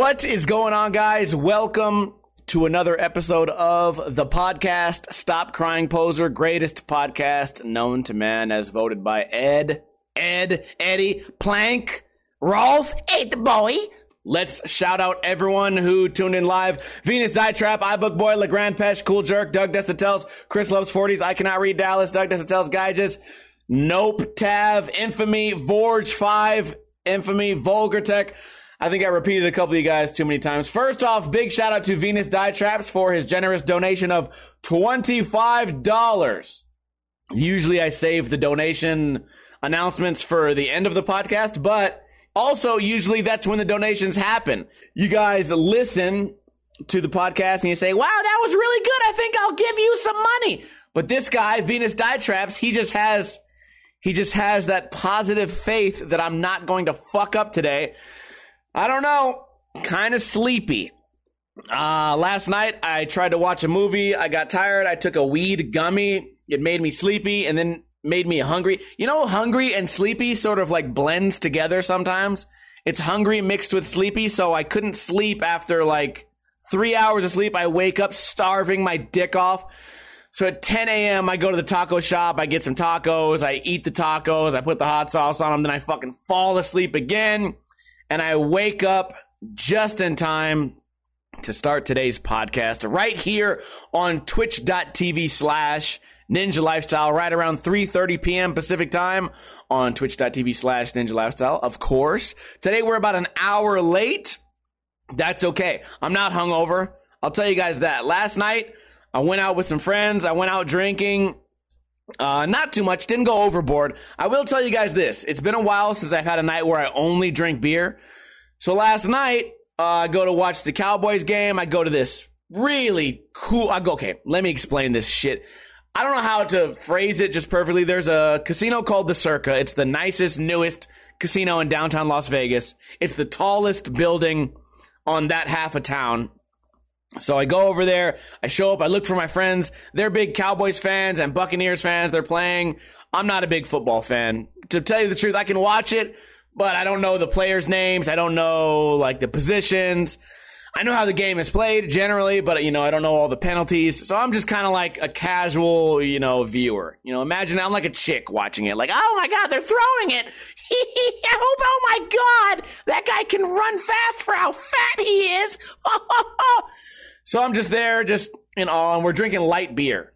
What is going on, guys? Welcome to another episode of the podcast Stop Crying Poser, greatest podcast known to man as voted by Ed, Ed, Eddie, Plank, Rolf, Ate the Boy. Let's shout out everyone who tuned in live. Venus Die Trap, iBook Boy, LeGrand Pesh, Cool Jerk, Doug Desitels, Chris Loves 40s, I Cannot Read Dallas, Doug Desitels, Gyges, Nope, Tav, Infamy, Vorge 5, Infamy, Vulgar Tech. I think I repeated a couple of you guys too many times. First off, big shout out to Venus Die Traps for his generous donation of $25. Usually I save the donation announcements for the end of the podcast, but also usually that's when the donations happen. You guys listen to the podcast and you say, wow, that was really good. I think I'll give you some money. But this guy, Venus Die Traps, he just has, he just has that positive faith that I'm not going to fuck up today. I don't know. Kind of sleepy. Uh, last night I tried to watch a movie. I got tired. I took a weed gummy. It made me sleepy and then made me hungry. You know, hungry and sleepy sort of like blends together sometimes. It's hungry mixed with sleepy, so I couldn't sleep after like three hours of sleep. I wake up starving my dick off. So at 10 a.m., I go to the taco shop. I get some tacos. I eat the tacos. I put the hot sauce on them. Then I fucking fall asleep again and I wake up just in time to start today's podcast right here on twitch.tv slash ninja lifestyle right around 3.30 p.m pacific time on twitch.tv slash ninja lifestyle. Of course today we're about an hour late. That's okay. I'm not hungover. I'll tell you guys that. Last night i went out with some friends. I went out drinking uh, not too much, didn't go overboard. I will tell you guys this. It's been a while since I've had a night where I only drink beer. So last night, uh, I go to watch the Cowboys game. I go to this really cool, I go, okay, let me explain this shit. I don't know how to phrase it just perfectly. There's a casino called the Circa. It's the nicest, newest casino in downtown Las Vegas. It's the tallest building on that half of town. So I go over there, I show up, I look for my friends. They're big Cowboys fans and Buccaneers fans. They're playing. I'm not a big football fan. To tell you the truth, I can watch it, but I don't know the players' names. I don't know like the positions. I know how the game is played generally, but you know, I don't know all the penalties. So I'm just kind of like a casual, you know, viewer. You know, imagine I'm like a chick watching it. Like, oh my God, they're throwing it. oh, oh my God, that guy can run fast for how fat he is. so I'm just there, just in awe, and we're drinking light beer.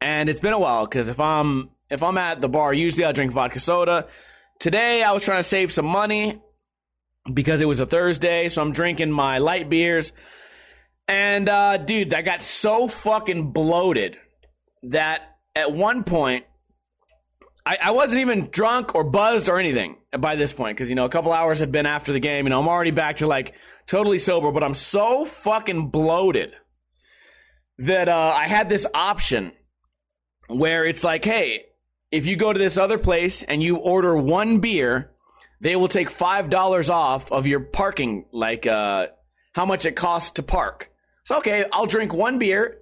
And it's been a while because if I'm if I'm at the bar, usually I drink vodka soda. Today I was trying to save some money because it was a Thursday, so I'm drinking my light beers. And uh, dude, I got so fucking bloated that at one point I, I wasn't even drunk or buzzed or anything by this point because you know a couple hours had been after the game. You know I'm already back to like totally sober, but I'm so fucking bloated that uh, I had this option where it's like, hey, if you go to this other place and you order one beer, they will take five dollars off of your parking, like uh, how much it costs to park. So okay, I'll drink one beer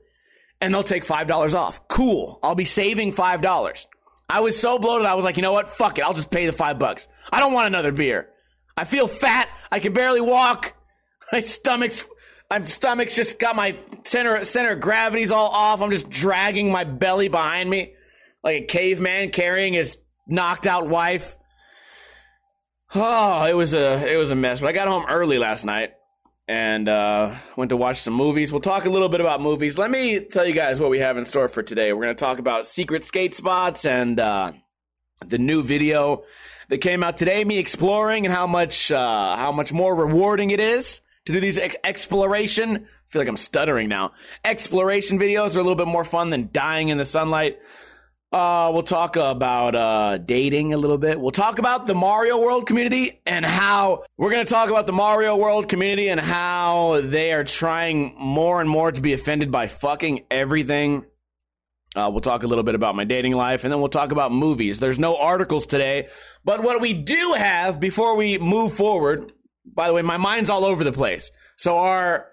and they'll take five dollars off. Cool. I'll be saving five dollars. I was so bloated, I was like, you know what? Fuck it. I'll just pay the five bucks. I don't want another beer. I feel fat. I can barely walk. My stomach's my stomach's just got my center center of gravity's all off. I'm just dragging my belly behind me like a caveman carrying his knocked out wife. Oh, it was a it was a mess. But I got home early last night and uh, went to watch some movies. We'll talk a little bit about movies. Let me tell you guys what we have in store for today. We're going to talk about secret skate spots and uh, the new video that came out today. Me exploring and how much uh, how much more rewarding it is to do these ex- exploration. I feel like I'm stuttering now. Exploration videos are a little bit more fun than dying in the sunlight. Uh, we'll talk about uh, dating a little bit. We'll talk about the Mario World community and how we're going to talk about the Mario World community and how they are trying more and more to be offended by fucking everything. Uh, we'll talk a little bit about my dating life and then we'll talk about movies. There's no articles today, but what we do have before we move forward, by the way, my mind's all over the place. So our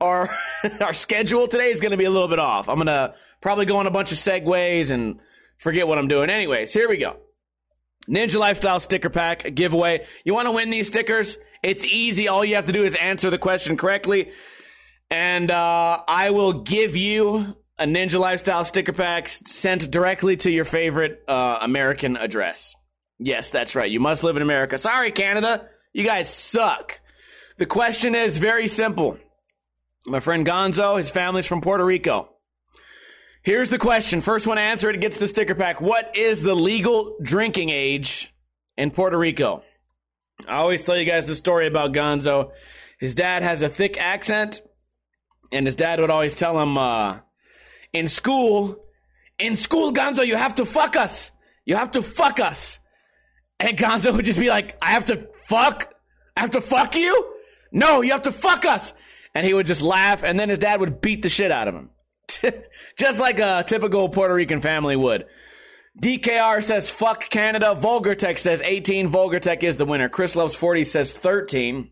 our our schedule today is going to be a little bit off. I'm going to probably go on a bunch of segues and forget what I'm doing. Anyways, here we go. Ninja Lifestyle sticker pack giveaway. You want to win these stickers? It's easy. All you have to do is answer the question correctly. And uh, I will give you a Ninja Lifestyle sticker pack sent directly to your favorite uh, American address. Yes, that's right. You must live in America. Sorry, Canada. You guys suck. The question is very simple. My friend Gonzo, his family's from Puerto Rico. Here's the question. First one to answer it gets the sticker pack. What is the legal drinking age in Puerto Rico? I always tell you guys the story about Gonzo. His dad has a thick accent, and his dad would always tell him, uh, in school, in school, Gonzo, you have to fuck us. You have to fuck us. And Gonzo would just be like, I have to fuck? I have to fuck you? No, you have to fuck us. And he would just laugh, and then his dad would beat the shit out of him. just like a typical Puerto Rican family would. DKR says fuck Canada. Vulgar Tech says 18. Vulgar Tech is the winner. Chris Loves 40 says 13.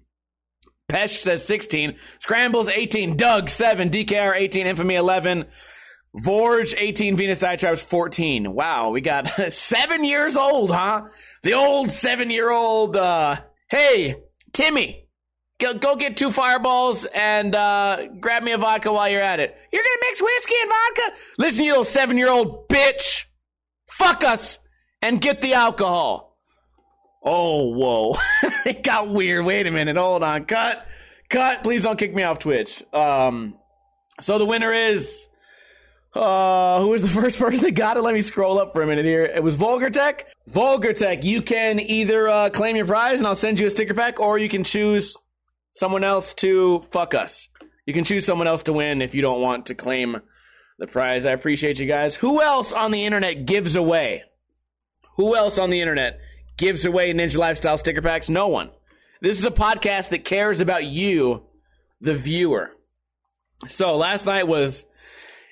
Pesh says 16. Scrambles 18. Doug 7. DKR 18. Infamy 11. Vorge 18. Venus Diatribes 14. Wow, we got seven years old, huh? The old seven year old, uh, hey, Timmy, go, go get two fireballs and uh, grab me a vodka while you're at it. You're gonna mix whiskey and vodka? Listen, you little seven year old bitch. Fuck us and get the alcohol. Oh, whoa. it got weird. Wait a minute. Hold on. Cut. Cut. Please don't kick me off Twitch. Um, so the winner is. Uh, who was the first person that got it? Let me scroll up for a minute here. It was Vulgar Tech. Vulgar Tech, you can either uh, claim your prize and I'll send you a sticker pack, or you can choose someone else to fuck us. You can choose someone else to win if you don't want to claim the prize. I appreciate you guys. Who else on the internet gives away? Who else on the internet gives away Ninja Lifestyle sticker packs? No one. This is a podcast that cares about you, the viewer. So last night was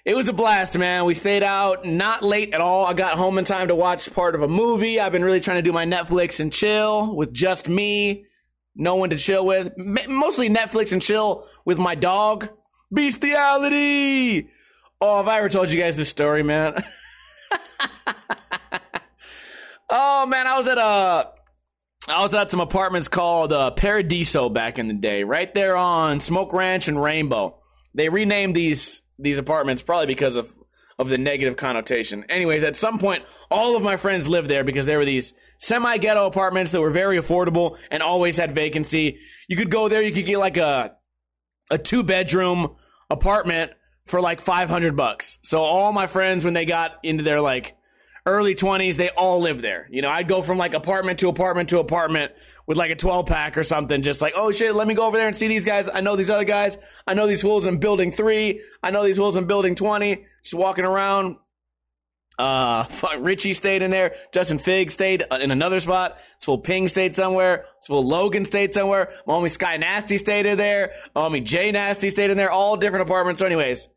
it was a blast, man. We stayed out not late at all. I got home in time to watch part of a movie. I've been really trying to do my Netflix and chill with just me, no one to chill with. Mostly Netflix and chill with my dog. Bestiality. Oh, have I ever told you guys this story, man? oh man, I was at a I was at some apartments called uh, Paradiso back in the day, right there on Smoke Ranch and Rainbow. They renamed these these apartments probably because of of the negative connotation. Anyways, at some point, all of my friends lived there because there were these semi ghetto apartments that were very affordable and always had vacancy. You could go there, you could get like a a two bedroom apartment for like 500 bucks. So all my friends, when they got into their like early 20s, they all lived there. You know, I'd go from like apartment to apartment to apartment with like a 12 pack or something, just like, oh shit, let me go over there and see these guys. I know these other guys. I know these fools in building three. I know these fools in building 20. Just walking around. Uh, Richie stayed in there. Justin Fig stayed in another spot. Full Ping stayed somewhere. Full Logan stayed somewhere. My homie Sky Nasty stayed in there. My homie Jay Nasty stayed in there. All different apartments. So anyways,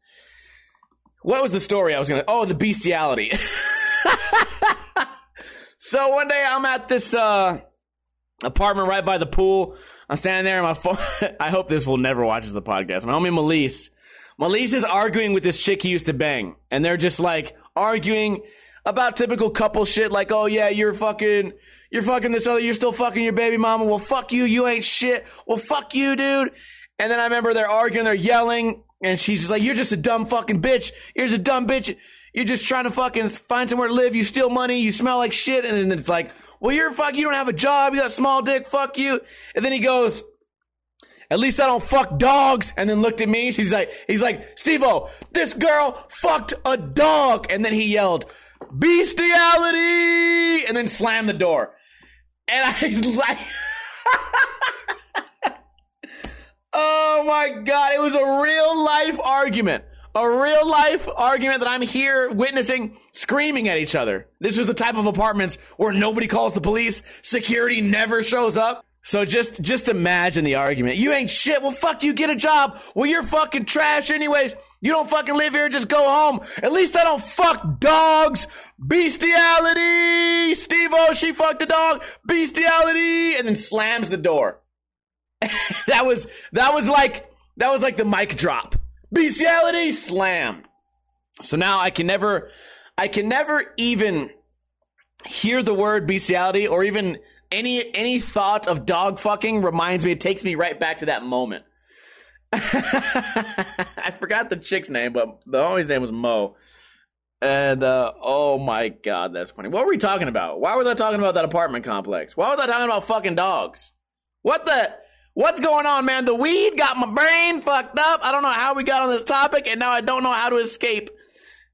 what was the story I was gonna? Oh, the bestiality. so one day I'm at this uh, apartment right by the pool. I'm standing there, and my phone. I hope this will never watches the podcast. My homie Melise. Melise is arguing with this chick he used to bang, and they're just like arguing about typical couple shit, like, "Oh yeah, you're fucking." You're fucking this other, you're still fucking your baby mama. Well, fuck you, you ain't shit. Well, fuck you, dude. And then I remember they're arguing, they're yelling, and she's just like, "You're just a dumb fucking bitch. You're just a dumb bitch. You're just trying to fucking find somewhere to live. You steal money. You smell like shit." And then it's like, "Well, you're fuck. You don't have a job. You got a small dick. Fuck you." And then he goes, "At least I don't fuck dogs." And then looked at me. She's like, "He's like, Stevo, this girl fucked a dog." And then he yelled, "Bestiality!" And then slammed the door. And I like. Oh my God. It was a real life argument. A real life argument that I'm here witnessing screaming at each other. This is the type of apartments where nobody calls the police. Security never shows up. So just, just imagine the argument. You ain't shit. Well, fuck you. Get a job. Well, you're fucking trash anyways. You don't fucking live here. Just go home. At least I don't fuck dogs. Bestiality. Steve O, she fucked a dog. Bestiality. And then slams the door. that was that was like that was like the mic drop. Bestiality slam. So now I can never I can never even hear the word bestiality or even any any thought of dog fucking reminds me. It takes me right back to that moment. I forgot the chick's name, but the homie's name was Mo. And uh, oh my god, that's funny. What were we talking about? Why was I talking about that apartment complex? Why was I talking about fucking dogs? What the? What's going on, man? The weed got my brain fucked up. I don't know how we got on this topic, and now I don't know how to escape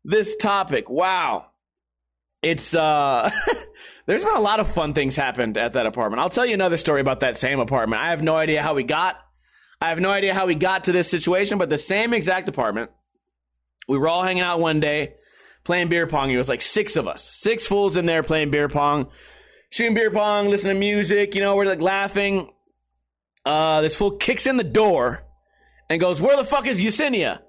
this topic. Wow. It's uh there's been a lot of fun things happened at that apartment. I'll tell you another story about that same apartment. I have no idea how we got I have no idea how we got to this situation, but the same exact apartment. We were all hanging out one day playing beer pong. It was like six of us, six fools in there playing beer pong, shooting beer pong, listening to music. You know, we're like laughing. Uh, this fool kicks in the door and goes, "Where the fuck is Yesenia?"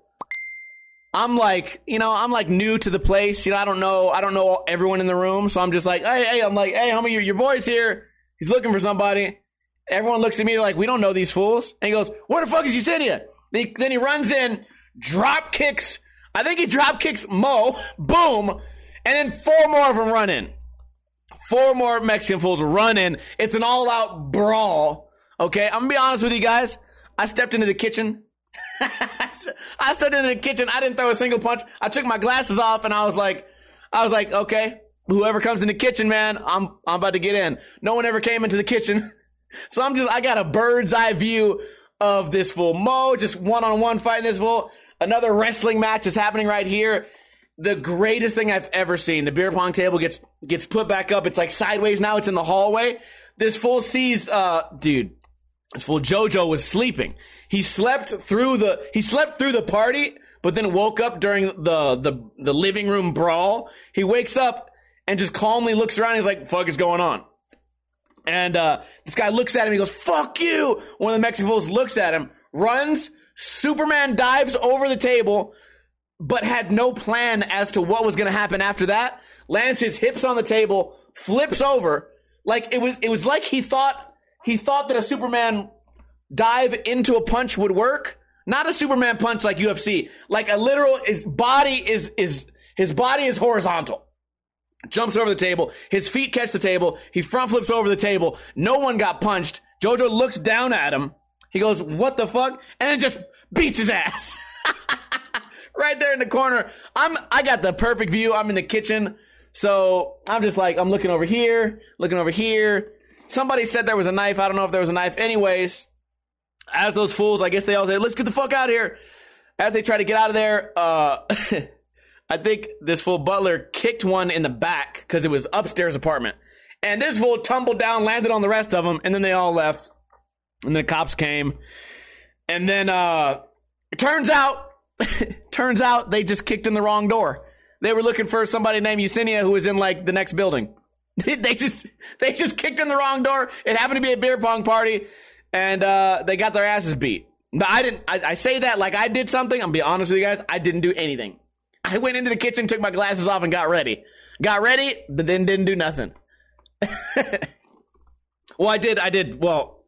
I'm like, you know, I'm like new to the place. You know, I don't know, I don't know everyone in the room, so I'm just like, hey, hey, I'm like, hey, homie, your, your boy's here. He's looking for somebody. Everyone looks at me like, we don't know these fools. And he goes, where the fuck is Yesenia? Then then he runs in, drop kicks. I think he drop kicks Mo. Boom. And then four more of them run in. Four more Mexican fools run in. It's an all out brawl. Okay. I'm to be honest with you guys. I stepped into the kitchen. I stood in the kitchen. I didn't throw a single punch. I took my glasses off and I was like, I was like, okay, whoever comes in the kitchen, man, I'm, I'm about to get in. No one ever came into the kitchen. So I'm just, I got a bird's eye view of this fool. Mo just one on one fighting this fool. Another wrestling match is happening right here. The greatest thing I've ever seen. The beer pong table gets gets put back up. It's like sideways now. It's in the hallway. This fool sees, uh, dude. This fool JoJo was sleeping. He slept through the he slept through the party, but then woke up during the the the living room brawl. He wakes up and just calmly looks around. he's like, "Fuck is going on?" And uh, this guy looks at him. He goes, "Fuck you!" One of the Mexican fools looks at him, runs. Superman dives over the table, but had no plan as to what was going to happen after that. Lands his hips on the table, flips over, like it was. It was like he thought he thought that a Superman dive into a punch would work. Not a Superman punch like UFC, like a literal. His body is is his body is horizontal jumps over the table. His feet catch the table. He front flips over the table. No one got punched. Jojo looks down at him. He goes, "What the fuck?" and then just beats his ass. right there in the corner. I'm I got the perfect view. I'm in the kitchen. So, I'm just like I'm looking over here, looking over here. Somebody said there was a knife. I don't know if there was a knife. Anyways, as those fools, I guess they all say, "Let's get the fuck out of here." As they try to get out of there, uh I think this fool Butler kicked one in the back because it was upstairs apartment. And this fool tumbled down, landed on the rest of them, and then they all left. And the cops came. And then uh it turns out turns out they just kicked in the wrong door. They were looking for somebody named Yesenia who was in like the next building. they just they just kicked in the wrong door. It happened to be a beer pong party, and uh, they got their asses beat. But I didn't. I, I say that like I did something. I'm be honest with you guys. I didn't do anything. I went into the kitchen, took my glasses off, and got ready. Got ready, but then didn't do nothing. well, I did. I did. Well,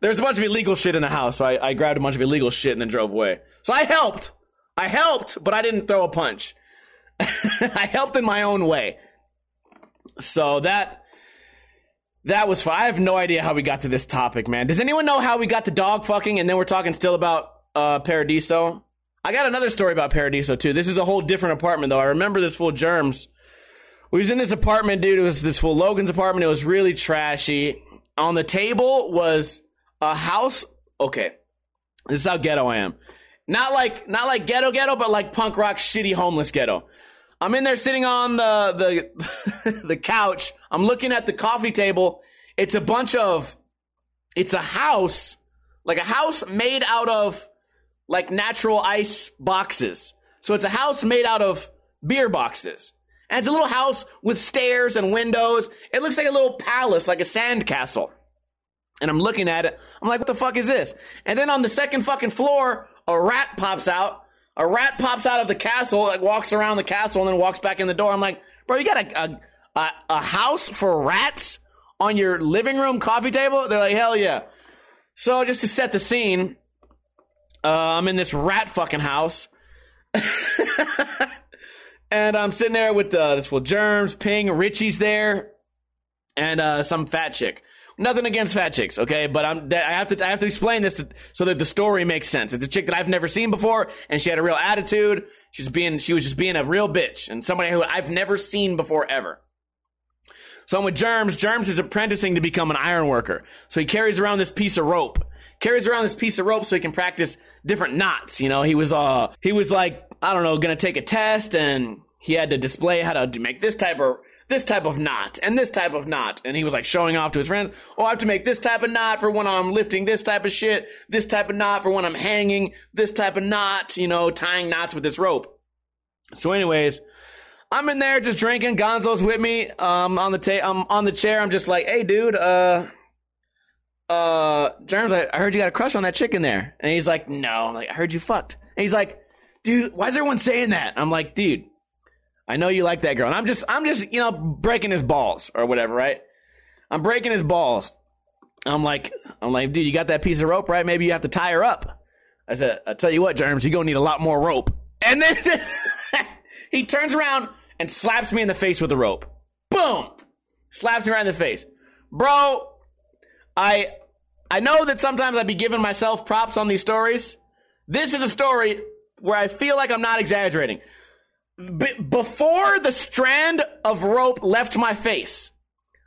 there's a bunch of illegal shit in the house, so I, I grabbed a bunch of illegal shit and then drove away. So I helped. I helped, but I didn't throw a punch. I helped in my own way. So that that was fun. I have no idea how we got to this topic, man. Does anyone know how we got to dog fucking and then we're talking still about uh Paradiso? I got another story about Paradiso too. This is a whole different apartment though. I remember this full germs. We was in this apartment, dude. It was this full Logan's apartment. It was really trashy. On the table was a house. Okay, this is how ghetto I am. Not like not like ghetto ghetto, but like punk rock shitty homeless ghetto. I'm in there sitting on the the the couch. I'm looking at the coffee table. It's a bunch of it's a house, like a house made out of like natural ice boxes. So it's a house made out of beer boxes. And it's a little house with stairs and windows. It looks like a little palace, like a sand castle. And I'm looking at it. I'm like, what the fuck is this? And then on the second fucking floor, a rat pops out. A rat pops out of the castle, like walks around the castle and then walks back in the door. I'm like, bro, you got a, a, a house for rats on your living room coffee table? They're like, hell yeah. So just to set the scene, uh, I'm in this rat fucking house. and I'm sitting there with uh, this full germs, ping, Richie's there, and uh, some fat chick. Nothing against fat chicks, okay? But I'm, I have to, I have to explain this so that the story makes sense. It's a chick that I've never seen before, and she had a real attitude. She's being, she was just being a real bitch, and somebody who I've never seen before ever. So I'm with Germs. Germs is apprenticing to become an iron worker. So he carries around this piece of rope. Carries around this piece of rope so he can practice different knots. You know, he was, uh, he was like, I don't know, gonna take a test and he had to display how to make this type of this type of knot and this type of knot. And he was like showing off to his friends, oh, I have to make this type of knot for when I'm lifting this type of shit, this type of knot for when I'm hanging, this type of knot, you know, tying knots with this rope. So anyways, I'm in there just drinking. Gonzo's with me, um, on the ta- I'm on the chair. I'm just like, hey, dude, uh, uh, Germs, I, I heard you got a crush on that chick in there. And he's like, no. I'm like, I heard you fucked. And he's like, dude, why is everyone saying that? I'm like, dude, I know you like that girl. And I'm just, I'm just, you know, breaking his balls or whatever, right? I'm breaking his balls. I'm like, I'm like, dude, you got that piece of rope, right? Maybe you have to tie her up. I said, I tell you what, Germs, you're gonna need a lot more rope. And then he turns around and slaps me in the face with the rope. Boom! Slaps me right in the face. Bro, I I know that sometimes I'd be giving myself props on these stories. This is a story where I feel like I'm not exaggerating. B- before the strand of rope left my face,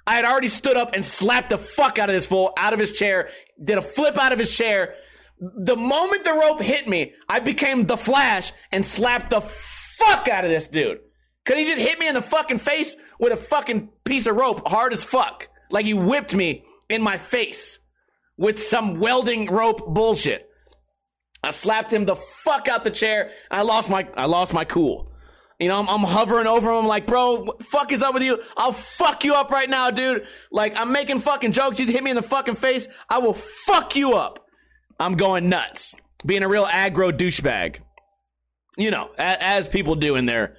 I had already stood up and slapped the fuck out of this fool out of his chair, did a flip out of his chair. The moment the rope hit me, I became the Flash and slapped the fuck out of this dude. Cause he just hit me in the fucking face with a fucking piece of rope, hard as fuck. Like he whipped me in my face with some welding rope bullshit. I slapped him the fuck out the chair. I lost my I lost my cool. You know, I'm, I'm, hovering over him like, bro, fuck is up with you? I'll fuck you up right now, dude. Like, I'm making fucking jokes. You hit me in the fucking face. I will fuck you up. I'm going nuts. Being a real aggro douchebag. You know, as, as people do in their,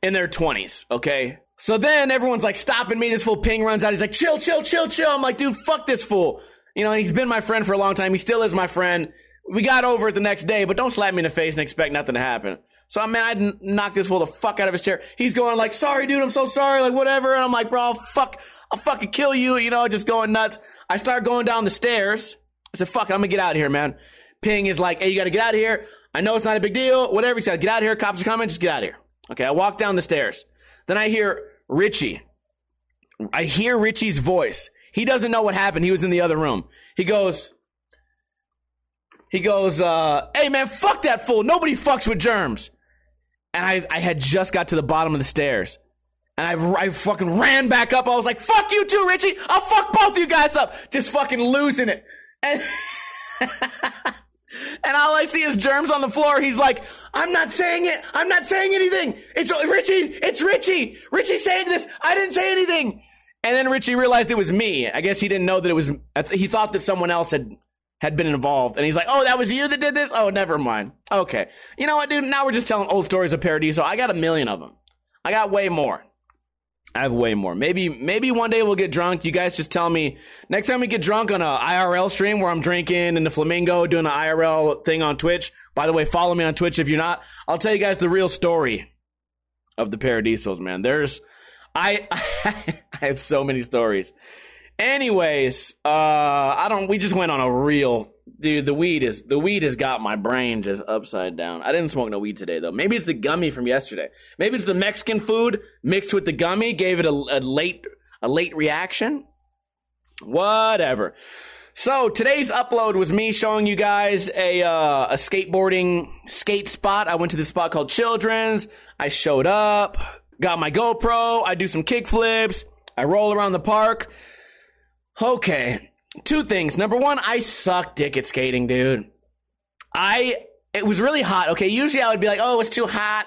in their 20s, okay? So then everyone's like stopping me. This fool ping runs out. He's like, chill, chill, chill, chill. I'm like, dude, fuck this fool. You know, he's been my friend for a long time. He still is my friend. We got over it the next day, but don't slap me in the face and expect nothing to happen. So I mean, I knocked this fool the fuck out of his chair. He's going like, "Sorry, dude, I'm so sorry," like whatever. And I'm like, "Bro, I'll fuck, I'll fucking kill you," you know, just going nuts. I start going down the stairs. I said, "Fuck, I'm gonna get out of here, man." Ping is like, "Hey, you gotta get out of here." I know it's not a big deal. Whatever. He said, "Get out of here. Cops are coming. Just get out of here." Okay, I walk down the stairs. Then I hear Richie. I hear Richie's voice. He doesn't know what happened. He was in the other room. He goes, he goes, uh, hey man, fuck that fool. Nobody fucks with germs and I, I had just got to the bottom of the stairs. And I, I fucking ran back up. I was like, fuck you too, Richie. I'll fuck both of you guys up. Just fucking losing it. And, and all I see is germs on the floor. He's like, I'm not saying it. I'm not saying anything. It's Richie. It's Richie. Richie saying this. I didn't say anything. And then Richie realized it was me. I guess he didn't know that it was, he thought that someone else had had been involved. And he's like, oh, that was you that did this? Oh, never mind. Okay. You know what, dude? Now we're just telling old stories of Paradiso. I got a million of them. I got way more. I have way more. Maybe, maybe one day we'll get drunk. You guys just tell me next time we get drunk on a IRL stream where I'm drinking in the Flamingo doing an IRL thing on Twitch. By the way, follow me on Twitch if you're not. I'll tell you guys the real story of the Paradisos, man. There's, I, I have so many stories. Anyways, uh, I don't. We just went on a real dude. The weed is the weed has got my brain just upside down. I didn't smoke no weed today though. Maybe it's the gummy from yesterday. Maybe it's the Mexican food mixed with the gummy gave it a, a late a late reaction. Whatever. So today's upload was me showing you guys a uh, a skateboarding skate spot. I went to this spot called Children's. I showed up, got my GoPro. I do some kick flips. I roll around the park. Okay. Two things. Number one, I suck dick at skating, dude. I it was really hot. Okay, usually I would be like, oh, it was too hot.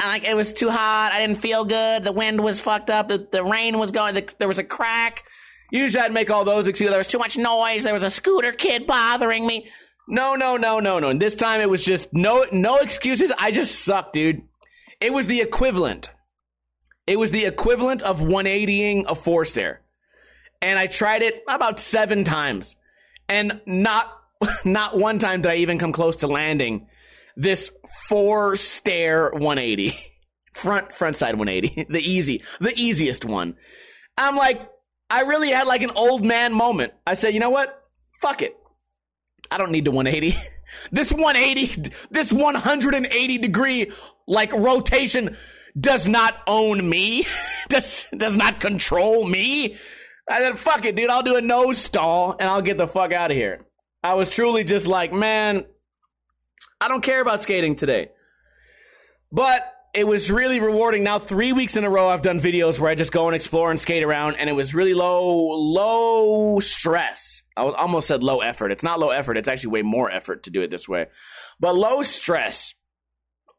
And like it was too hot. I didn't feel good. The wind was fucked up. The, the rain was going. The, there was a crack. Usually I'd make all those excuses. There was too much noise. There was a scooter kid bothering me. No, no, no, no, no. And this time it was just no, no excuses. I just sucked, dude. It was the equivalent. It was the equivalent of 180ing a four stair and I tried it about seven times, and not not one time did I even come close to landing this four stair 180 front front side 180 the easy the easiest one i'm like I really had like an old man moment. I said, you know what? Fuck it. I don't need the 180. this 180, this 180 degree like rotation does not own me. does does not control me. I said, fuck it, dude. I'll do a nose stall and I'll get the fuck out of here. I was truly just like, man, I don't care about skating today. But it was really rewarding. Now, three weeks in a row, I've done videos where I just go and explore and skate around, and it was really low, low stress. I almost said low effort. It's not low effort. It's actually way more effort to do it this way, but low stress.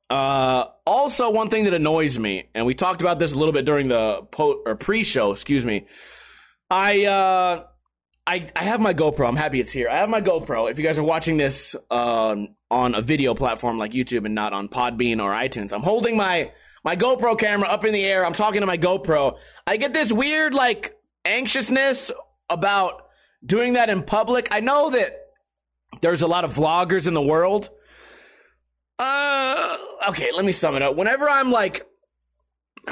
Uh, also, one thing that annoys me, and we talked about this a little bit during the po- or pre-show. Excuse me. I uh, I, I have my GoPro. I'm happy it's here. I have my GoPro. If you guys are watching this um, on a video platform like YouTube and not on Podbean or iTunes, I'm holding my my GoPro camera up in the air. I'm talking to my GoPro. I get this weird like anxiousness about doing that in public. I know that there's a lot of vloggers in the world. Uh, okay, let me sum it up. Whenever I'm like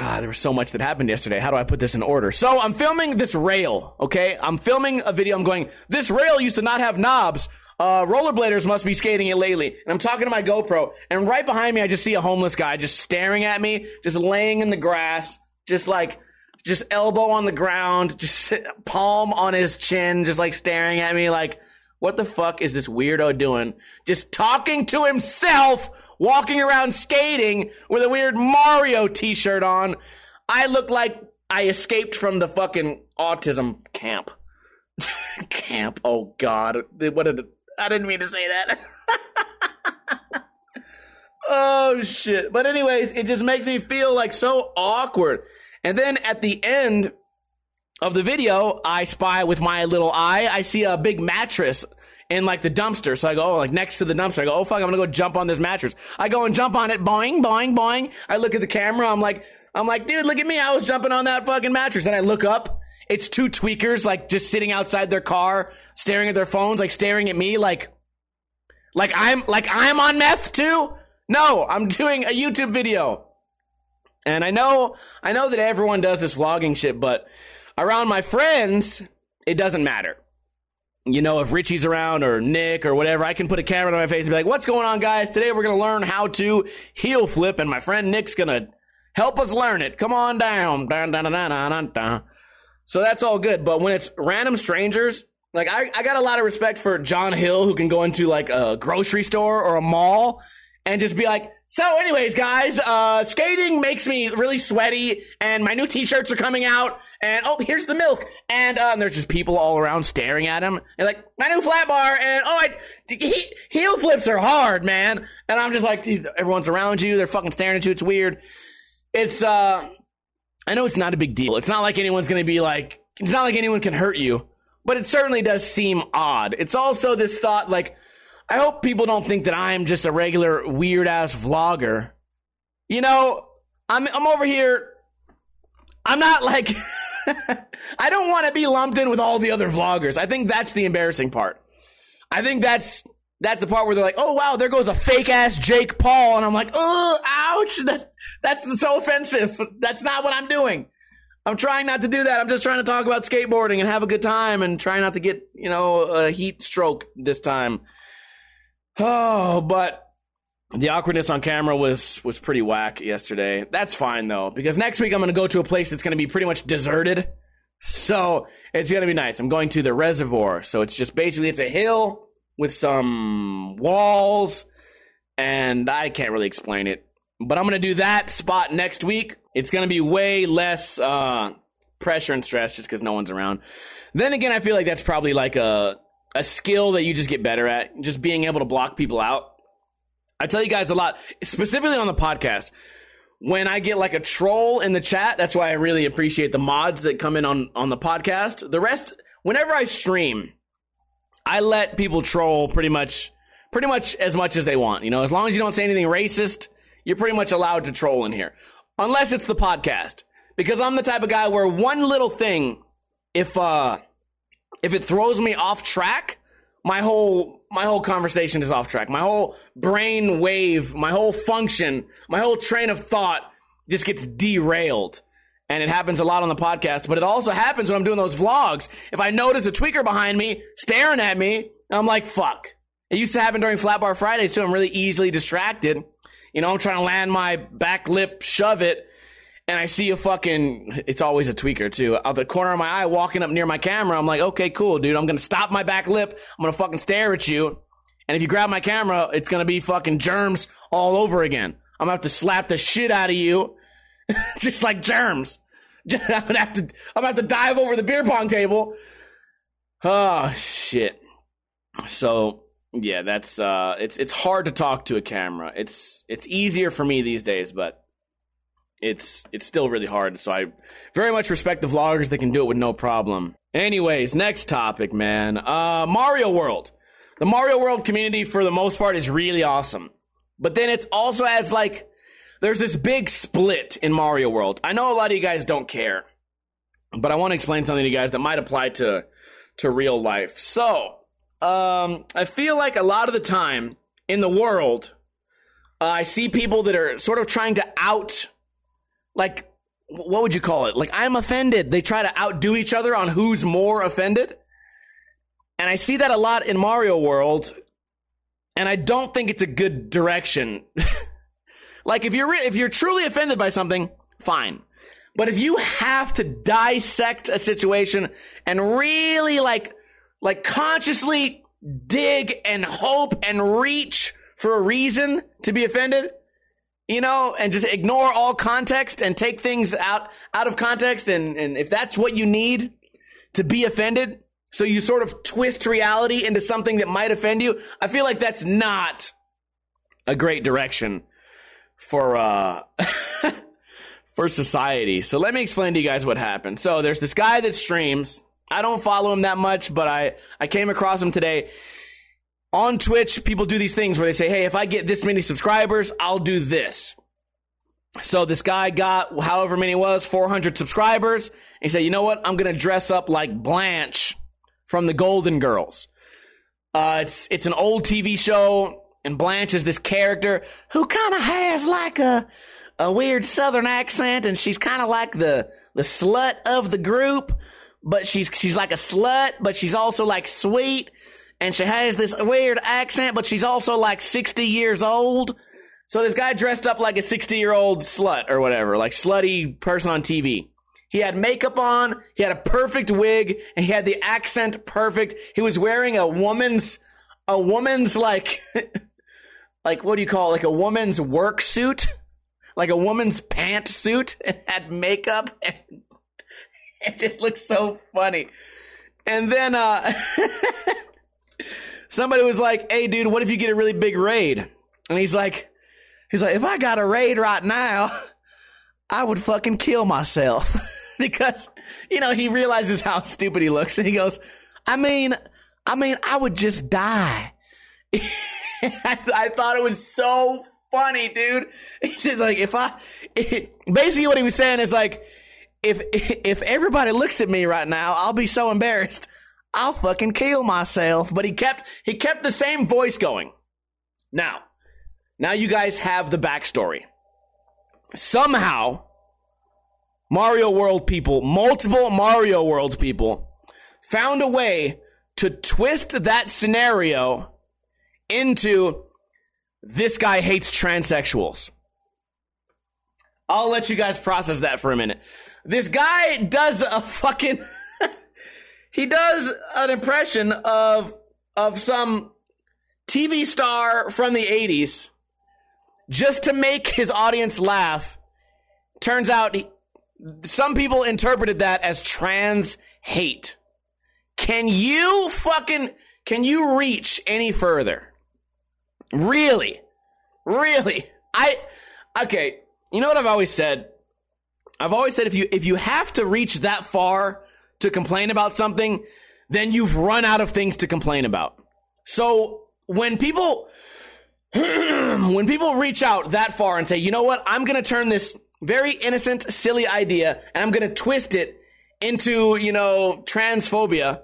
Ah, there was so much that happened yesterday. How do I put this in order? So I'm filming this rail, okay? I'm filming a video. I'm going, this rail used to not have knobs. Uh, rollerbladers must be skating it lately. And I'm talking to my GoPro, and right behind me, I just see a homeless guy just staring at me, just laying in the grass, just like, just elbow on the ground, just palm on his chin, just like staring at me like, what the fuck is this weirdo doing? Just talking to himself walking around skating with a weird Mario t-shirt on. I look like I escaped from the fucking autism camp. camp. Oh god. What did I didn't mean to say that. oh shit. But anyways, it just makes me feel like so awkward. And then at the end of the video, I spy with my little eye, I see a big mattress in like the dumpster. So I go, like next to the dumpster. I go, oh fuck, I'm gonna go jump on this mattress. I go and jump on it, boing, boing, boing. I look at the camera. I'm like, I'm like, dude, look at me. I was jumping on that fucking mattress. Then I look up. It's two tweakers like just sitting outside their car, staring at their phones, like staring at me, like, like I'm like I'm on meth too. No, I'm doing a YouTube video. And I know, I know that everyone does this vlogging shit, but around my friends, it doesn't matter you know, if Richie's around or Nick or whatever, I can put a camera on my face and be like, what's going on, guys? Today we're going to learn how to heel flip, and my friend Nick's going to help us learn it. Come on down. Dun, dun, dun, so that's all good. But when it's random strangers, like I, I got a lot of respect for John Hill who can go into like a grocery store or a mall and just be like, so, anyways, guys, uh, skating makes me really sweaty, and my new t-shirts are coming out, and oh, here's the milk, and, uh, and there's just people all around staring at him, and like, my new flat bar, and oh, I, he, heel flips are hard, man, and I'm just like, dude, everyone's around you, they're fucking staring at you, it's weird. It's, uh, I know it's not a big deal. It's not like anyone's gonna be like, it's not like anyone can hurt you, but it certainly does seem odd. It's also this thought, like, I hope people don't think that I'm just a regular weird ass vlogger. You know, I'm I'm over here. I'm not like I don't want to be lumped in with all the other vloggers. I think that's the embarrassing part. I think that's that's the part where they're like, "Oh wow, there goes a fake ass Jake Paul," and I'm like, "Oh, ouch! That's that's so offensive. That's not what I'm doing. I'm trying not to do that. I'm just trying to talk about skateboarding and have a good time and try not to get you know a heat stroke this time." Oh, but the awkwardness on camera was was pretty whack yesterday. That's fine though, because next week I'm going to go to a place that's going to be pretty much deserted. So it's going to be nice. I'm going to the reservoir. So it's just basically it's a hill with some walls, and I can't really explain it. But I'm going to do that spot next week. It's going to be way less uh, pressure and stress just because no one's around. Then again, I feel like that's probably like a a skill that you just get better at, just being able to block people out. I tell you guys a lot, specifically on the podcast. When I get like a troll in the chat, that's why I really appreciate the mods that come in on on the podcast. The rest, whenever I stream, I let people troll pretty much pretty much as much as they want. You know, as long as you don't say anything racist, you're pretty much allowed to troll in here. Unless it's the podcast. Because I'm the type of guy where one little thing, if uh if it throws me off track, my whole my whole conversation is off track. My whole brain wave, my whole function, my whole train of thought just gets derailed. And it happens a lot on the podcast, but it also happens when I'm doing those vlogs. If I notice a tweaker behind me staring at me, I'm like, fuck. It used to happen during Flat Bar Fridays, so I'm really easily distracted. You know, I'm trying to land my back lip, shove it, and I see a fucking, it's always a tweaker too, out the corner of my eye walking up near my camera. I'm like, okay, cool, dude. I'm going to stop my back lip. I'm going to fucking stare at you. And if you grab my camera, it's going to be fucking germs all over again. I'm going to have to slap the shit out of you. Just like germs. I'm going to have to, I'm going to have to dive over the beer pong table. Oh, shit. So, yeah, that's, uh, it's, it's hard to talk to a camera. It's, it's easier for me these days, but it's it's still really hard. So I very much respect the vloggers that can do it with no problem. Anyways, next topic, man. Uh, Mario World. The Mario World community, for the most part, is really awesome. But then it's also has like there's this big split in Mario World. I know a lot of you guys don't care, but I want to explain something to you guys that might apply to to real life. So, um, I feel like a lot of the time in the world, uh, I see people that are sort of trying to out like what would you call it? Like I'm offended. They try to outdo each other on who's more offended. And I see that a lot in Mario World, and I don't think it's a good direction. like if you're re- if you're truly offended by something, fine. But if you have to dissect a situation and really like like consciously dig and hope and reach for a reason to be offended, you know, and just ignore all context and take things out out of context. And, and if that's what you need to be offended, so you sort of twist reality into something that might offend you, I feel like that's not a great direction for uh for society. So let me explain to you guys what happened. So there's this guy that streams. I don't follow him that much, but I I came across him today on Twitch, people do these things where they say, hey, if I get this many subscribers, I'll do this. So this guy got however many it was, 400 subscribers. he said, you know what? I'm going to dress up like Blanche from the Golden Girls. Uh, it's, it's an old TV show and Blanche is this character who kind of has like a, a weird southern accent and she's kind of like the, the slut of the group, but she's, she's like a slut, but she's also like sweet and she has this weird accent, but she's also like 60 years old. So this guy dressed up like a 60 year old slut or whatever, like slutty person on TV. He had makeup on, he had a perfect wig, and he had the accent perfect. He was wearing a woman's, a woman's like, like what do you call it? Like a woman's work suit, like a woman's pant suit, and had makeup, and it just looks so funny. And then, uh, somebody was like, "Hey, dude, what if you get a really big raid?" And he's like, "He's like, if I got a raid right now, I would fucking kill myself because you know he realizes how stupid he looks, and he goes, I mean, I mean, I would just die." I, I thought it was so funny, dude. He's just like, if I, it, basically what he was saying is like, if if everybody looks at me right now, I'll be so embarrassed. I'll fucking kill myself. But he kept he kept the same voice going. Now, now you guys have the backstory. Somehow, Mario World people, multiple Mario World people, found a way to twist that scenario into this guy hates transsexuals. I'll let you guys process that for a minute. This guy does a fucking he does an impression of of some TV star from the 80s just to make his audience laugh. Turns out he, some people interpreted that as trans hate. Can you fucking can you reach any further? Really? Really? I okay, you know what I've always said? I've always said if you if you have to reach that far to complain about something, then you've run out of things to complain about. So when people when people reach out that far and say, "You know what? I'm going to turn this very innocent, silly idea and I'm going to twist it into, you know, transphobia."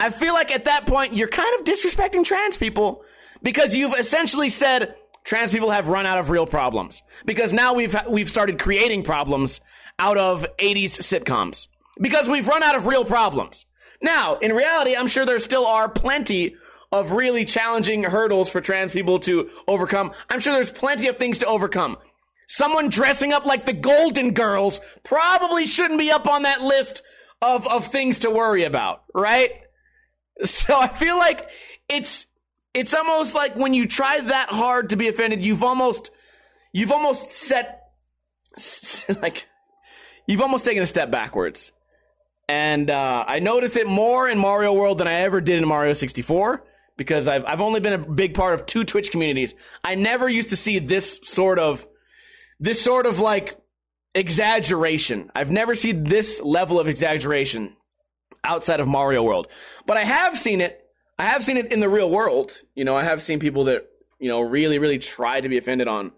I feel like at that point you're kind of disrespecting trans people because you've essentially said trans people have run out of real problems because now we've we've started creating problems out of 80s sitcoms because we've run out of real problems. Now, in reality, I'm sure there still are plenty of really challenging hurdles for trans people to overcome. I'm sure there's plenty of things to overcome. Someone dressing up like the Golden Girls probably shouldn't be up on that list of, of things to worry about, right? So I feel like it's it's almost like when you try that hard to be offended, you've almost you've almost set like you've almost taken a step backwards. And uh, I notice it more in Mario World than I ever did in Mario 64 because I've I've only been a big part of two Twitch communities. I never used to see this sort of this sort of like exaggeration. I've never seen this level of exaggeration outside of Mario World. But I have seen it. I have seen it in the real world. You know, I have seen people that, you know, really, really try to be offended on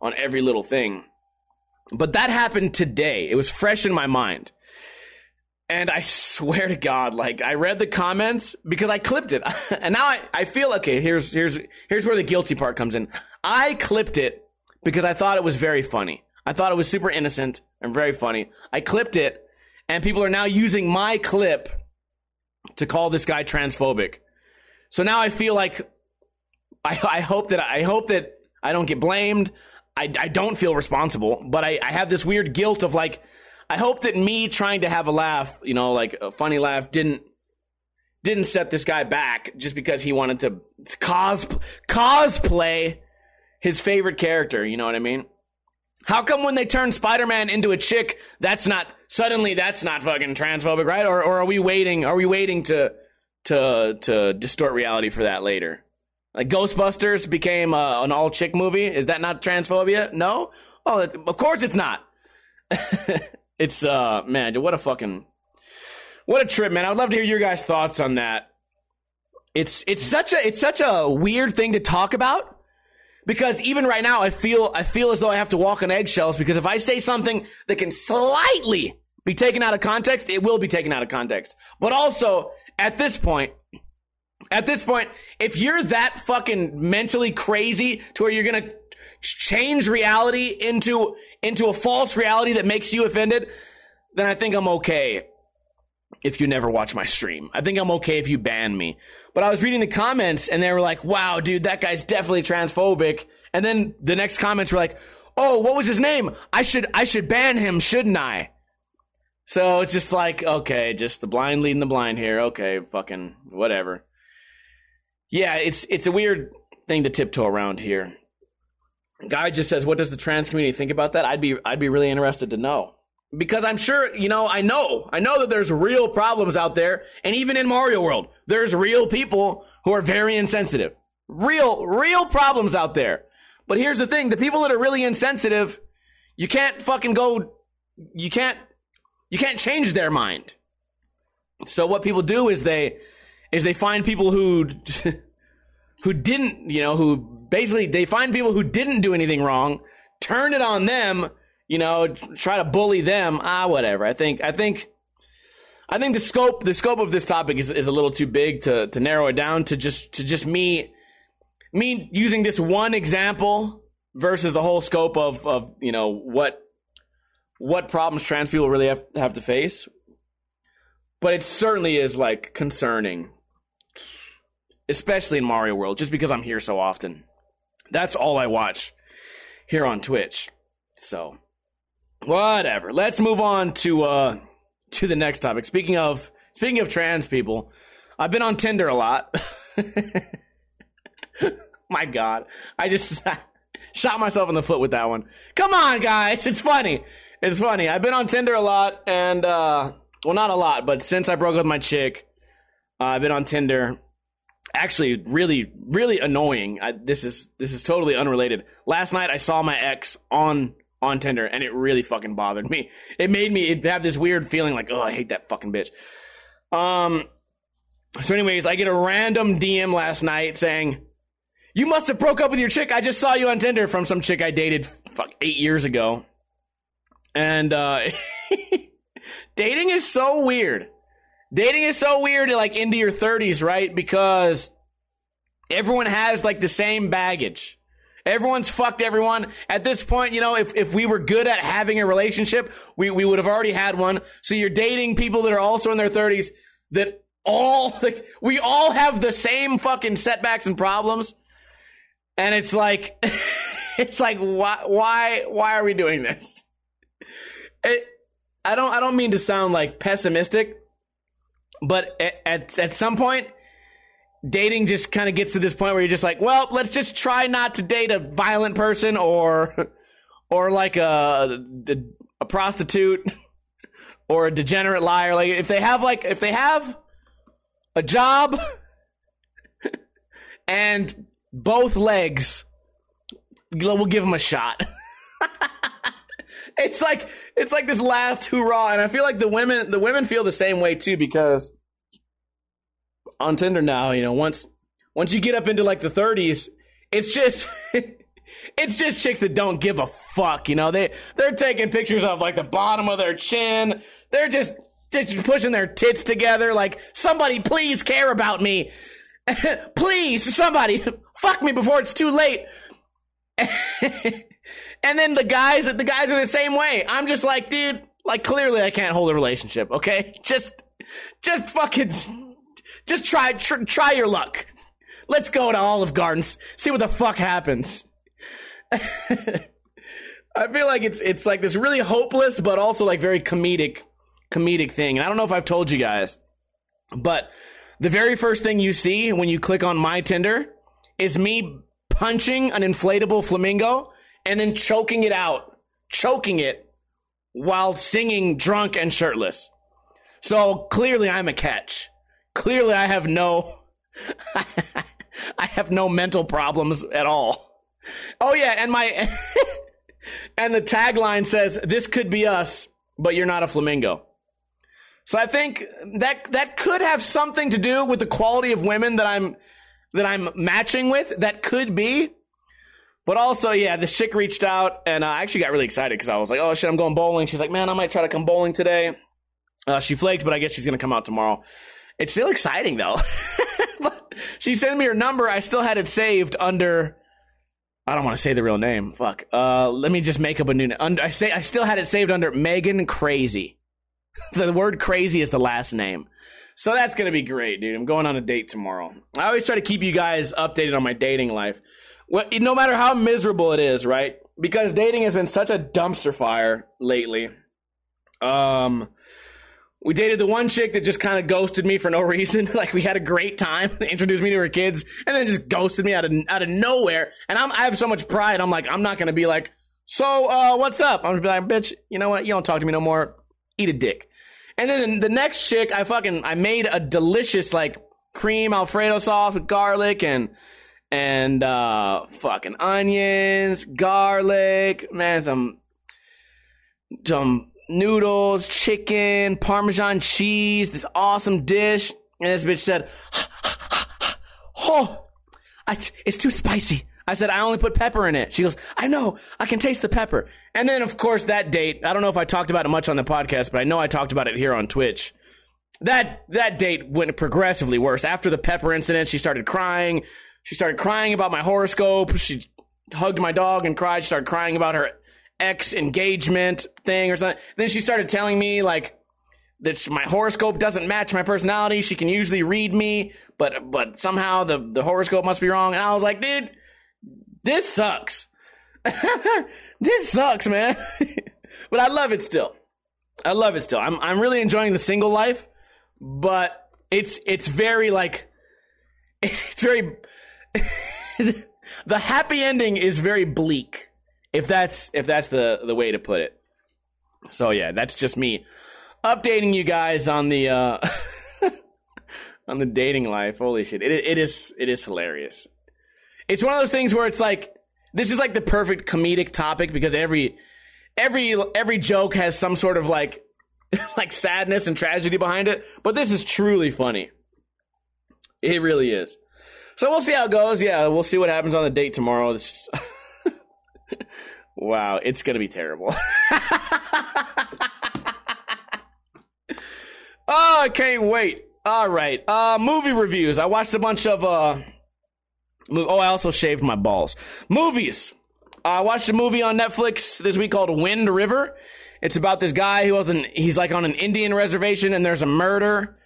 on every little thing. But that happened today. It was fresh in my mind. And I swear to God, like I read the comments because I clipped it. and now I, I feel okay, here's here's here's where the guilty part comes in. I clipped it because I thought it was very funny. I thought it was super innocent and very funny. I clipped it and people are now using my clip to call this guy transphobic. So now I feel like I, I hope that I hope that I don't get blamed. I, I don't feel responsible, but I, I have this weird guilt of like I hope that me trying to have a laugh, you know, like a funny laugh, didn't didn't set this guy back just because he wanted to cos cosplay his favorite character. You know what I mean? How come when they turn Spider Man into a chick, that's not suddenly that's not fucking transphobic, right? Or or are we waiting? Are we waiting to to to distort reality for that later? Like Ghostbusters became uh, an all chick movie. Is that not transphobia? No. Oh, of course it's not. it's uh man, what a fucking what a trip, man. I would love to hear your guys' thoughts on that. It's it's such a it's such a weird thing to talk about because even right now I feel I feel as though I have to walk on eggshells because if I say something that can slightly be taken out of context, it will be taken out of context. But also at this point, at this point, if you're that fucking mentally crazy to where you're gonna change reality into into a false reality that makes you offended, then I think I'm okay if you never watch my stream. I think I'm okay if you ban me. But I was reading the comments and they were like, wow, dude, that guy's definitely transphobic. And then the next comments were like, oh, what was his name? I should, I should ban him, shouldn't I? So it's just like, okay, just the blind leading the blind here. Okay, fucking whatever. Yeah, it's, it's a weird thing to tiptoe around here. Guy just says, what does the trans community think about that? I'd be, I'd be really interested to know because I'm sure, you know, I know, I know that there's real problems out there. And even in Mario World, there's real people who are very insensitive. Real, real problems out there. But here's the thing. The people that are really insensitive, you can't fucking go, you can't, you can't change their mind. So what people do is they, is they find people who, who didn't, you know, who basically, they find people who didn't do anything wrong, turn it on them, you know, try to bully them. Ah, whatever. I think, I think, I think the scope, the scope of this topic is, is a little too big to, to narrow it down to just, to just me, me using this one example versus the whole scope of, of, you know, what, what problems trans people really have, have to face. But it certainly is like concerning, especially in Mario World, just because I'm here so often. That's all I watch here on Twitch. So, Whatever. Let's move on to uh to the next topic. Speaking of speaking of trans people, I've been on Tinder a lot. My God, I just shot myself in the foot with that one. Come on, guys, it's funny. It's funny. I've been on Tinder a lot, and uh, well, not a lot, but since I broke up with my chick, uh, I've been on Tinder. Actually, really, really annoying. I, this is this is totally unrelated. Last night, I saw my ex on on Tinder, and it really fucking bothered me. It made me have this weird feeling like, oh, I hate that fucking bitch. Um. So, anyways, I get a random DM last night saying, "You must have broke up with your chick. I just saw you on Tinder from some chick I dated fuck eight years ago." And uh, dating is so weird. Dating is so weird, like into your thirties, right? Because everyone has like the same baggage Everyone's fucked everyone. At this point, you know, if, if we were good at having a relationship, we, we would have already had one. So you're dating people that are also in their 30s that all, like, we all have the same fucking setbacks and problems. And it's like, it's like, why, why, why are we doing this? It, I don't, I don't mean to sound like pessimistic, but at, at, some point, dating just kind of gets to this point where you're just like, well, let's just try not to date a violent person or, or like a, a prostitute or a degenerate liar. Like if they have like, if they have a job and both legs, we'll give them a shot. It's like it's like this last hurrah, and I feel like the women the women feel the same way too because on Tinder now, you know, once once you get up into like the 30s, it's just it's just chicks that don't give a fuck, you know. They they're taking pictures of like the bottom of their chin. They're just just pushing their tits together like somebody please care about me. please somebody fuck me before it's too late. And then the guys the guys are the same way. I'm just like, dude, like clearly I can't hold a relationship, okay? Just just fucking just try tr- try your luck. Let's go to Olive Gardens, see what the fuck happens. I feel like it's it's like this really hopeless but also like very comedic comedic thing. And I don't know if I've told you guys, but the very first thing you see when you click on my Tinder is me punching an inflatable flamingo and then choking it out, choking it while singing drunk and shirtless. So clearly I'm a catch. Clearly I have no I have no mental problems at all. Oh yeah, and my and the tagline says this could be us, but you're not a flamingo. So I think that that could have something to do with the quality of women that I'm that I'm matching with. That could be. But also, yeah, this chick reached out and uh, I actually got really excited because I was like, oh shit, I'm going bowling. She's like, man, I might try to come bowling today. Uh, she flaked, but I guess she's to come out tomorrow. It's still exciting though. but she sent me her number. I still had it saved under. I don't want to say the real name. Fuck. Uh, let me just make up a new. Under, I say I still had it saved under Megan Crazy. the word crazy is the last name. So that's going to be great, dude. I'm going on a date tomorrow. I always try to keep you guys updated on my dating life. Well, no matter how miserable it is, right? Because dating has been such a dumpster fire lately. Um, we dated the one chick that just kind of ghosted me for no reason. like we had a great time, introduced me to her kids, and then just ghosted me out of out of nowhere. And I'm, I have so much pride. I'm like, I'm not gonna be like, so uh, what's up? I'm gonna be like, bitch, you know what? You don't talk to me no more eat a dick. And then the next chick, I fucking I made a delicious like cream alfredo sauce with garlic and and uh fucking onions, garlic, man, some some noodles, chicken, parmesan cheese, this awesome dish. And this bitch said, "Oh, it's too spicy. I said, I only put pepper in it. She goes, I know, I can taste the pepper. And then, of course, that date, I don't know if I talked about it much on the podcast, but I know I talked about it here on Twitch. That, that date went progressively worse. After the pepper incident, she started crying. She started crying about my horoscope. She hugged my dog and cried. She started crying about her ex engagement thing or something. Then she started telling me, like, that my horoscope doesn't match my personality. She can usually read me, but but somehow the the horoscope must be wrong. And I was like, dude, this sucks. this sucks, man. but I love it still. I love it still. I'm I'm really enjoying the single life, but it's it's very like it's very the happy ending is very bleak. If that's if that's the the way to put it. So yeah, that's just me updating you guys on the uh on the dating life. Holy shit. It it is it is hilarious. It's one of those things where it's like this is like the perfect comedic topic because every every every joke has some sort of like like sadness and tragedy behind it, but this is truly funny. It really is. So we'll see how it goes. Yeah, we'll see what happens on the date tomorrow. Just... wow, it's gonna be terrible. oh, I can't wait. All right, uh, movie reviews. I watched a bunch of uh, Oh, I also shaved my balls. Movies. I watched a movie on Netflix this week called Wind River. It's about this guy who wasn't. He's like on an Indian reservation, and there's a murder,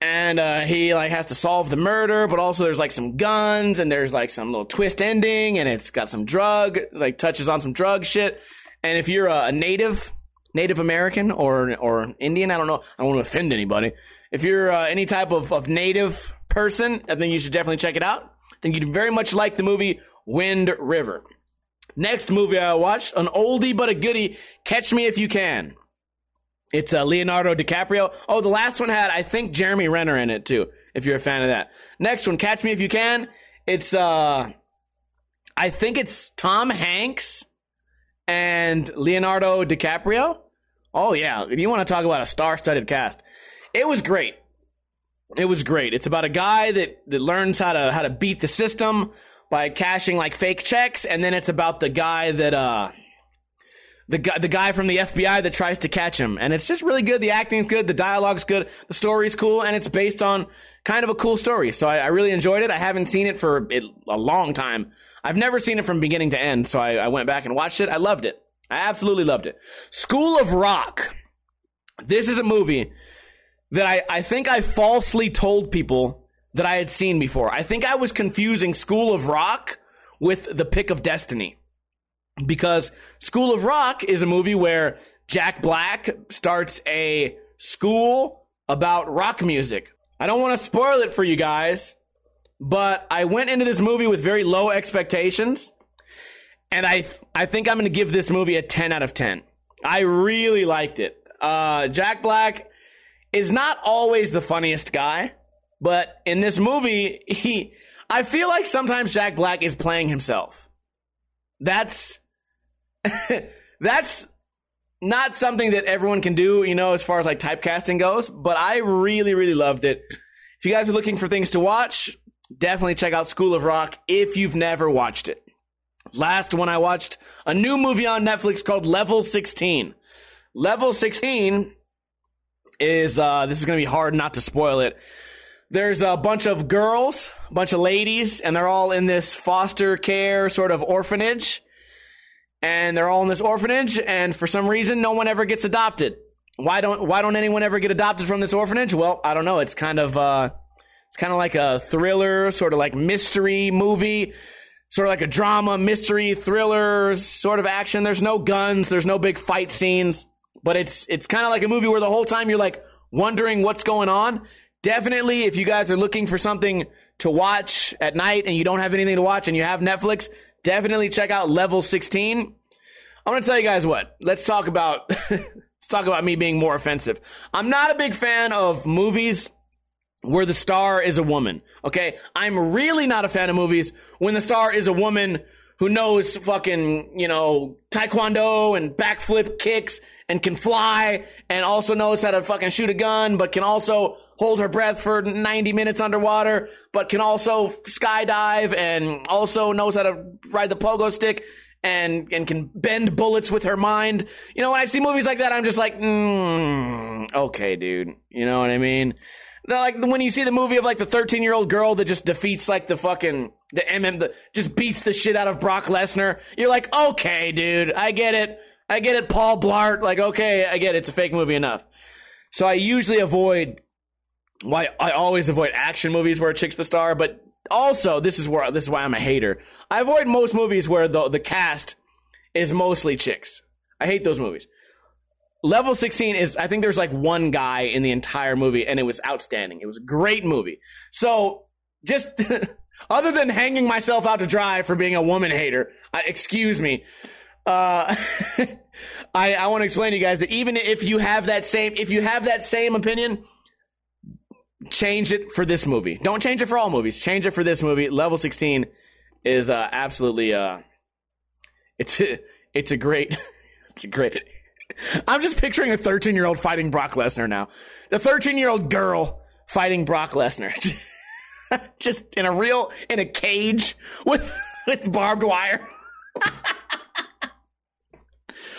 and uh, he like has to solve the murder. But also, there's like some guns, and there's like some little twist ending, and it's got some drug, like touches on some drug shit. And if you're a, native, Native American or or Indian, I don't know. I don't want to offend anybody. If you're uh, any type of, of native person, I think you should definitely check it out. I think you'd very much like the movie Wind River. Next movie I watched, an oldie but a goodie, Catch Me If You Can. It's uh, Leonardo DiCaprio. Oh, the last one had, I think, Jeremy Renner in it too, if you're a fan of that. Next one, Catch Me If You Can. It's, uh, I think it's Tom Hanks and Leonardo DiCaprio. Oh, yeah. If you want to talk about a star studded cast, it was great. It was great. It's about a guy that, that learns how to how to beat the system by cashing like fake checks, and then it's about the guy that uh the guy the guy from the FBI that tries to catch him, and it's just really good. The acting's good, the dialogue's good, the story's cool, and it's based on kind of a cool story. So I, I really enjoyed it. I haven't seen it for a long time. I've never seen it from beginning to end, so I, I went back and watched it. I loved it. I absolutely loved it. School of Rock. This is a movie that I, I think I falsely told people that I had seen before. I think I was confusing School of Rock with The Pick of Destiny. Because School of Rock is a movie where Jack Black starts a school about rock music. I don't want to spoil it for you guys, but I went into this movie with very low expectations. And I, th- I think I'm going to give this movie a 10 out of 10. I really liked it. Uh, Jack Black is not always the funniest guy. But in this movie, he, I feel like sometimes Jack Black is playing himself. That's, that's not something that everyone can do, you know, as far as like typecasting goes, but I really, really loved it. If you guys are looking for things to watch, definitely check out School of Rock if you've never watched it. Last one I watched, a new movie on Netflix called Level 16. Level 16 is, uh, this is going to be hard not to spoil it there's a bunch of girls, a bunch of ladies, and they're all in this foster care sort of orphanage. And they're all in this orphanage, and for some reason, no one ever gets adopted. Why don't Why don't anyone ever get adopted from this orphanage? Well, I don't know. It's kind of uh, it's kind of like a thriller, sort of like mystery movie, sort of like a drama, mystery, thriller, sort of action. There's no guns, there's no big fight scenes, but it's it's kind of like a movie where the whole time you're like wondering what's going on definitely, if you guys are looking for something to watch at night and you don't have anything to watch and you have Netflix, definitely check out Level 16. I'm going to tell you guys what. Let's talk about let's talk about me being more offensive. I'm not a big fan of movies where the star is a woman. Okay? I'm really not a fan of movies when the star is a woman who knows fucking, you know, taekwondo and backflip kicks and can fly and also knows how to fucking shoot a gun, but can also hold her breath for 90 minutes underwater, but can also skydive and also knows how to ride the pogo stick and and can bend bullets with her mind. You know, when I see movies like that, I'm just like, mm, okay, dude. You know what I mean? They're like when you see the movie of like the 13 year old girl that just defeats like the fucking the MM, the, just beats the shit out of Brock Lesnar. You're like, okay, dude, I get it. I get it, Paul Blart. Like, okay, I get it. It's a fake movie enough. So I usually avoid why I always avoid action movies where a chick's the star, but also this is where this is why I'm a hater. I avoid most movies where the the cast is mostly chicks. I hate those movies. Level 16 is I think there's like one guy in the entire movie and it was outstanding. It was a great movie. So just other than hanging myself out to dry for being a woman hater, uh, excuse me. Uh, I, I want to explain to you guys that even if you have that same, if you have that same opinion, change it for this movie. Don't change it for all movies. Change it for this movie. Level 16 is, uh, absolutely, uh, it's, a, it's a great, it's a great, I'm just picturing a 13 year old fighting Brock Lesnar now. The 13 year old girl fighting Brock Lesnar. just in a real, in a cage with, with barbed wire.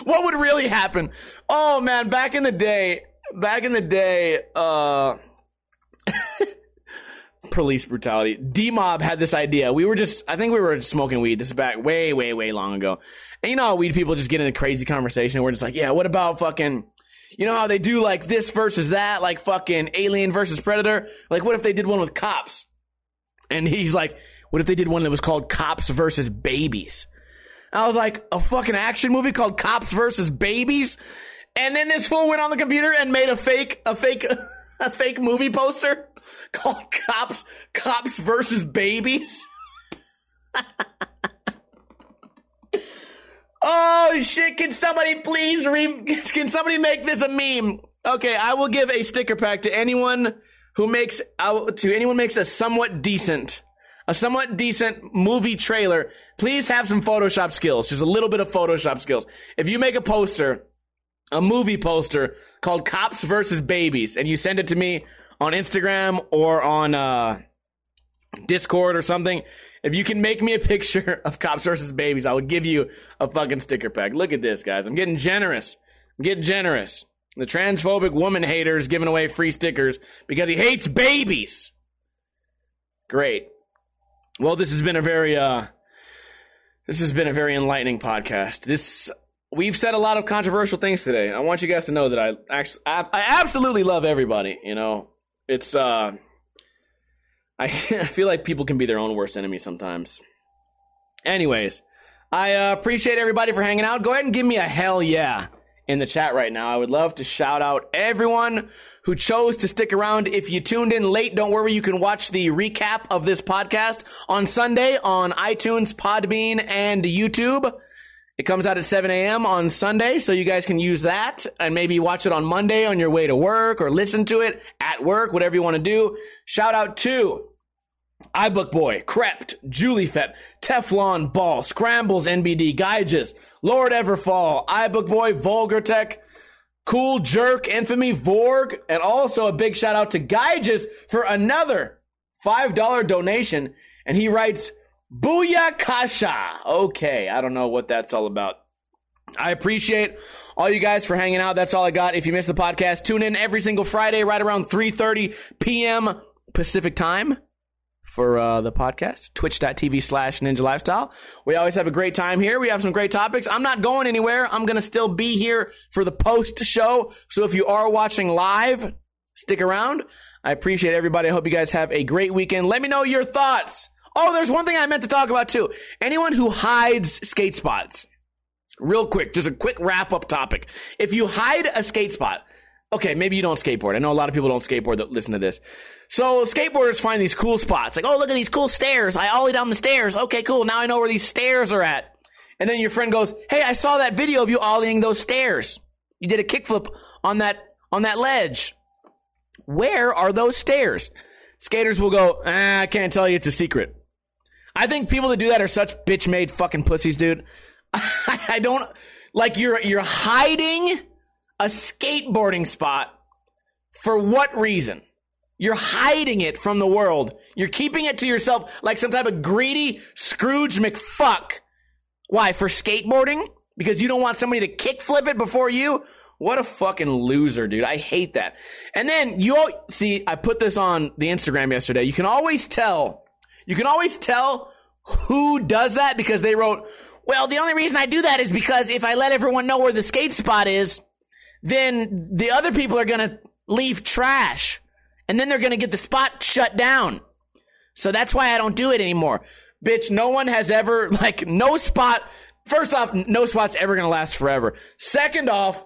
what would really happen? Oh man, back in the day, back in the day, uh, police brutality. D Mob had this idea. We were just, I think we were smoking weed. This is back way, way, way long ago. And you know how weed people just get in a crazy conversation. We're just like, yeah, what about fucking, you know how they do like this versus that, like fucking Alien versus Predator? Like, what if they did one with cops? And he's like, what if they did one that was called Cops versus Babies? I was like, a fucking action movie called Cops versus Babies? And then this fool went on the computer and made a fake, a fake, a fake movie poster called Cops, Cops versus Babies. oh shit! Can somebody please re- Can somebody make this a meme? Okay, I will give a sticker pack to anyone who makes out to anyone makes a somewhat decent a somewhat decent movie trailer. Please have some Photoshop skills, just a little bit of Photoshop skills. If you make a poster, a movie poster called Cops versus Babies, and you send it to me on Instagram or on uh, Discord or something, if you can make me a picture of Cops versus Babies, I will give you a fucking sticker pack. Look at this, guys. I'm getting generous. I'm getting generous. The transphobic woman hater is giving away free stickers because he hates babies. Great. Well, this has been a very uh this has been a very enlightening podcast. This we've said a lot of controversial things today. I want you guys to know that I actually I, I absolutely love everybody, you know. It's uh I I feel like people can be their own worst enemy sometimes. Anyways, I uh, appreciate everybody for hanging out. Go ahead and give me a hell yeah in the chat right now. I would love to shout out everyone who chose to stick around. If you tuned in late, don't worry. You can watch the recap of this podcast on Sunday on iTunes, Podbean, and YouTube. It comes out at 7 a.m. on Sunday, so you guys can use that and maybe watch it on Monday on your way to work or listen to it at work, whatever you want to do. Shout out to iBook Boy, Crept, Juliefet, Teflon Ball, Scrambles NBD, Gyges, Lord Everfall, iBook Boy, Vulgar Tech, Cool Jerk, Infamy, Vorg, and also a big shout out to Gyges for another $5 donation. And he writes, Booyah Kasha. Okay, I don't know what that's all about. I appreciate all you guys for hanging out. That's all I got. If you missed the podcast, tune in every single Friday right around 3:30 p.m. Pacific time for uh, the podcast. Twitch.tv slash Ninja Lifestyle. We always have a great time here. We have some great topics. I'm not going anywhere. I'm going to still be here for the post show. So if you are watching live, stick around. I appreciate everybody. I hope you guys have a great weekend. Let me know your thoughts. Oh, there's one thing I meant to talk about too. Anyone who hides skate spots. Real quick, just a quick wrap up topic. If you hide a skate spot, okay, maybe you don't skateboard. I know a lot of people don't skateboard that listen to this. So skateboarders find these cool spots. Like, oh, look at these cool stairs. I ollie down the stairs. Okay, cool. Now I know where these stairs are at. And then your friend goes, hey, I saw that video of you ollieing those stairs. You did a kickflip on that, on that ledge. Where are those stairs? Skaters will go, ah, I can't tell you. It's a secret. I think people that do that are such bitch made fucking pussies, dude. I don't like you're you're hiding a skateboarding spot for what reason? You're hiding it from the world. You're keeping it to yourself like some type of greedy Scrooge McFuck. Why? For skateboarding? Because you don't want somebody to kickflip it before you? What a fucking loser, dude. I hate that. And then you all, see, I put this on the Instagram yesterday. You can always tell, you can always tell who does that because they wrote, well, the only reason I do that is because if I let everyone know where the skate spot is, then the other people are going to leave trash and then they're going to get the spot shut down. So that's why I don't do it anymore. Bitch, no one has ever, like, no spot. First off, no spot's ever going to last forever. Second off,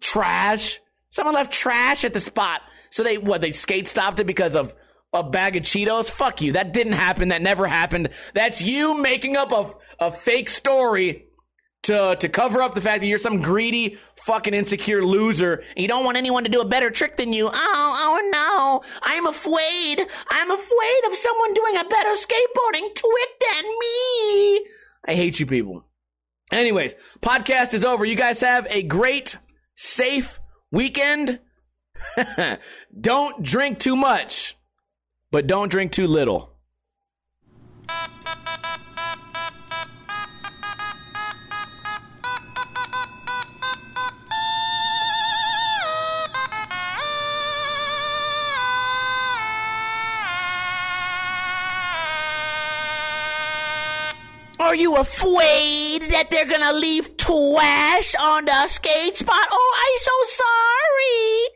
trash. Someone left trash at the spot. So they, what, they skate stopped it because of a bag of Cheetos? Fuck you. That didn't happen. That never happened. That's you making up a, a fake story to to cover up the fact that you're some greedy fucking insecure loser and you don't want anyone to do a better trick than you. Oh, oh no. I'm afraid. I'm afraid of someone doing a better skateboarding trick than me. I hate you people. Anyways, podcast is over. You guys have a great, safe weekend. don't drink too much, but don't drink too little. Are you afraid that they're gonna leave trash on the skate spot? Oh, I'm so sorry.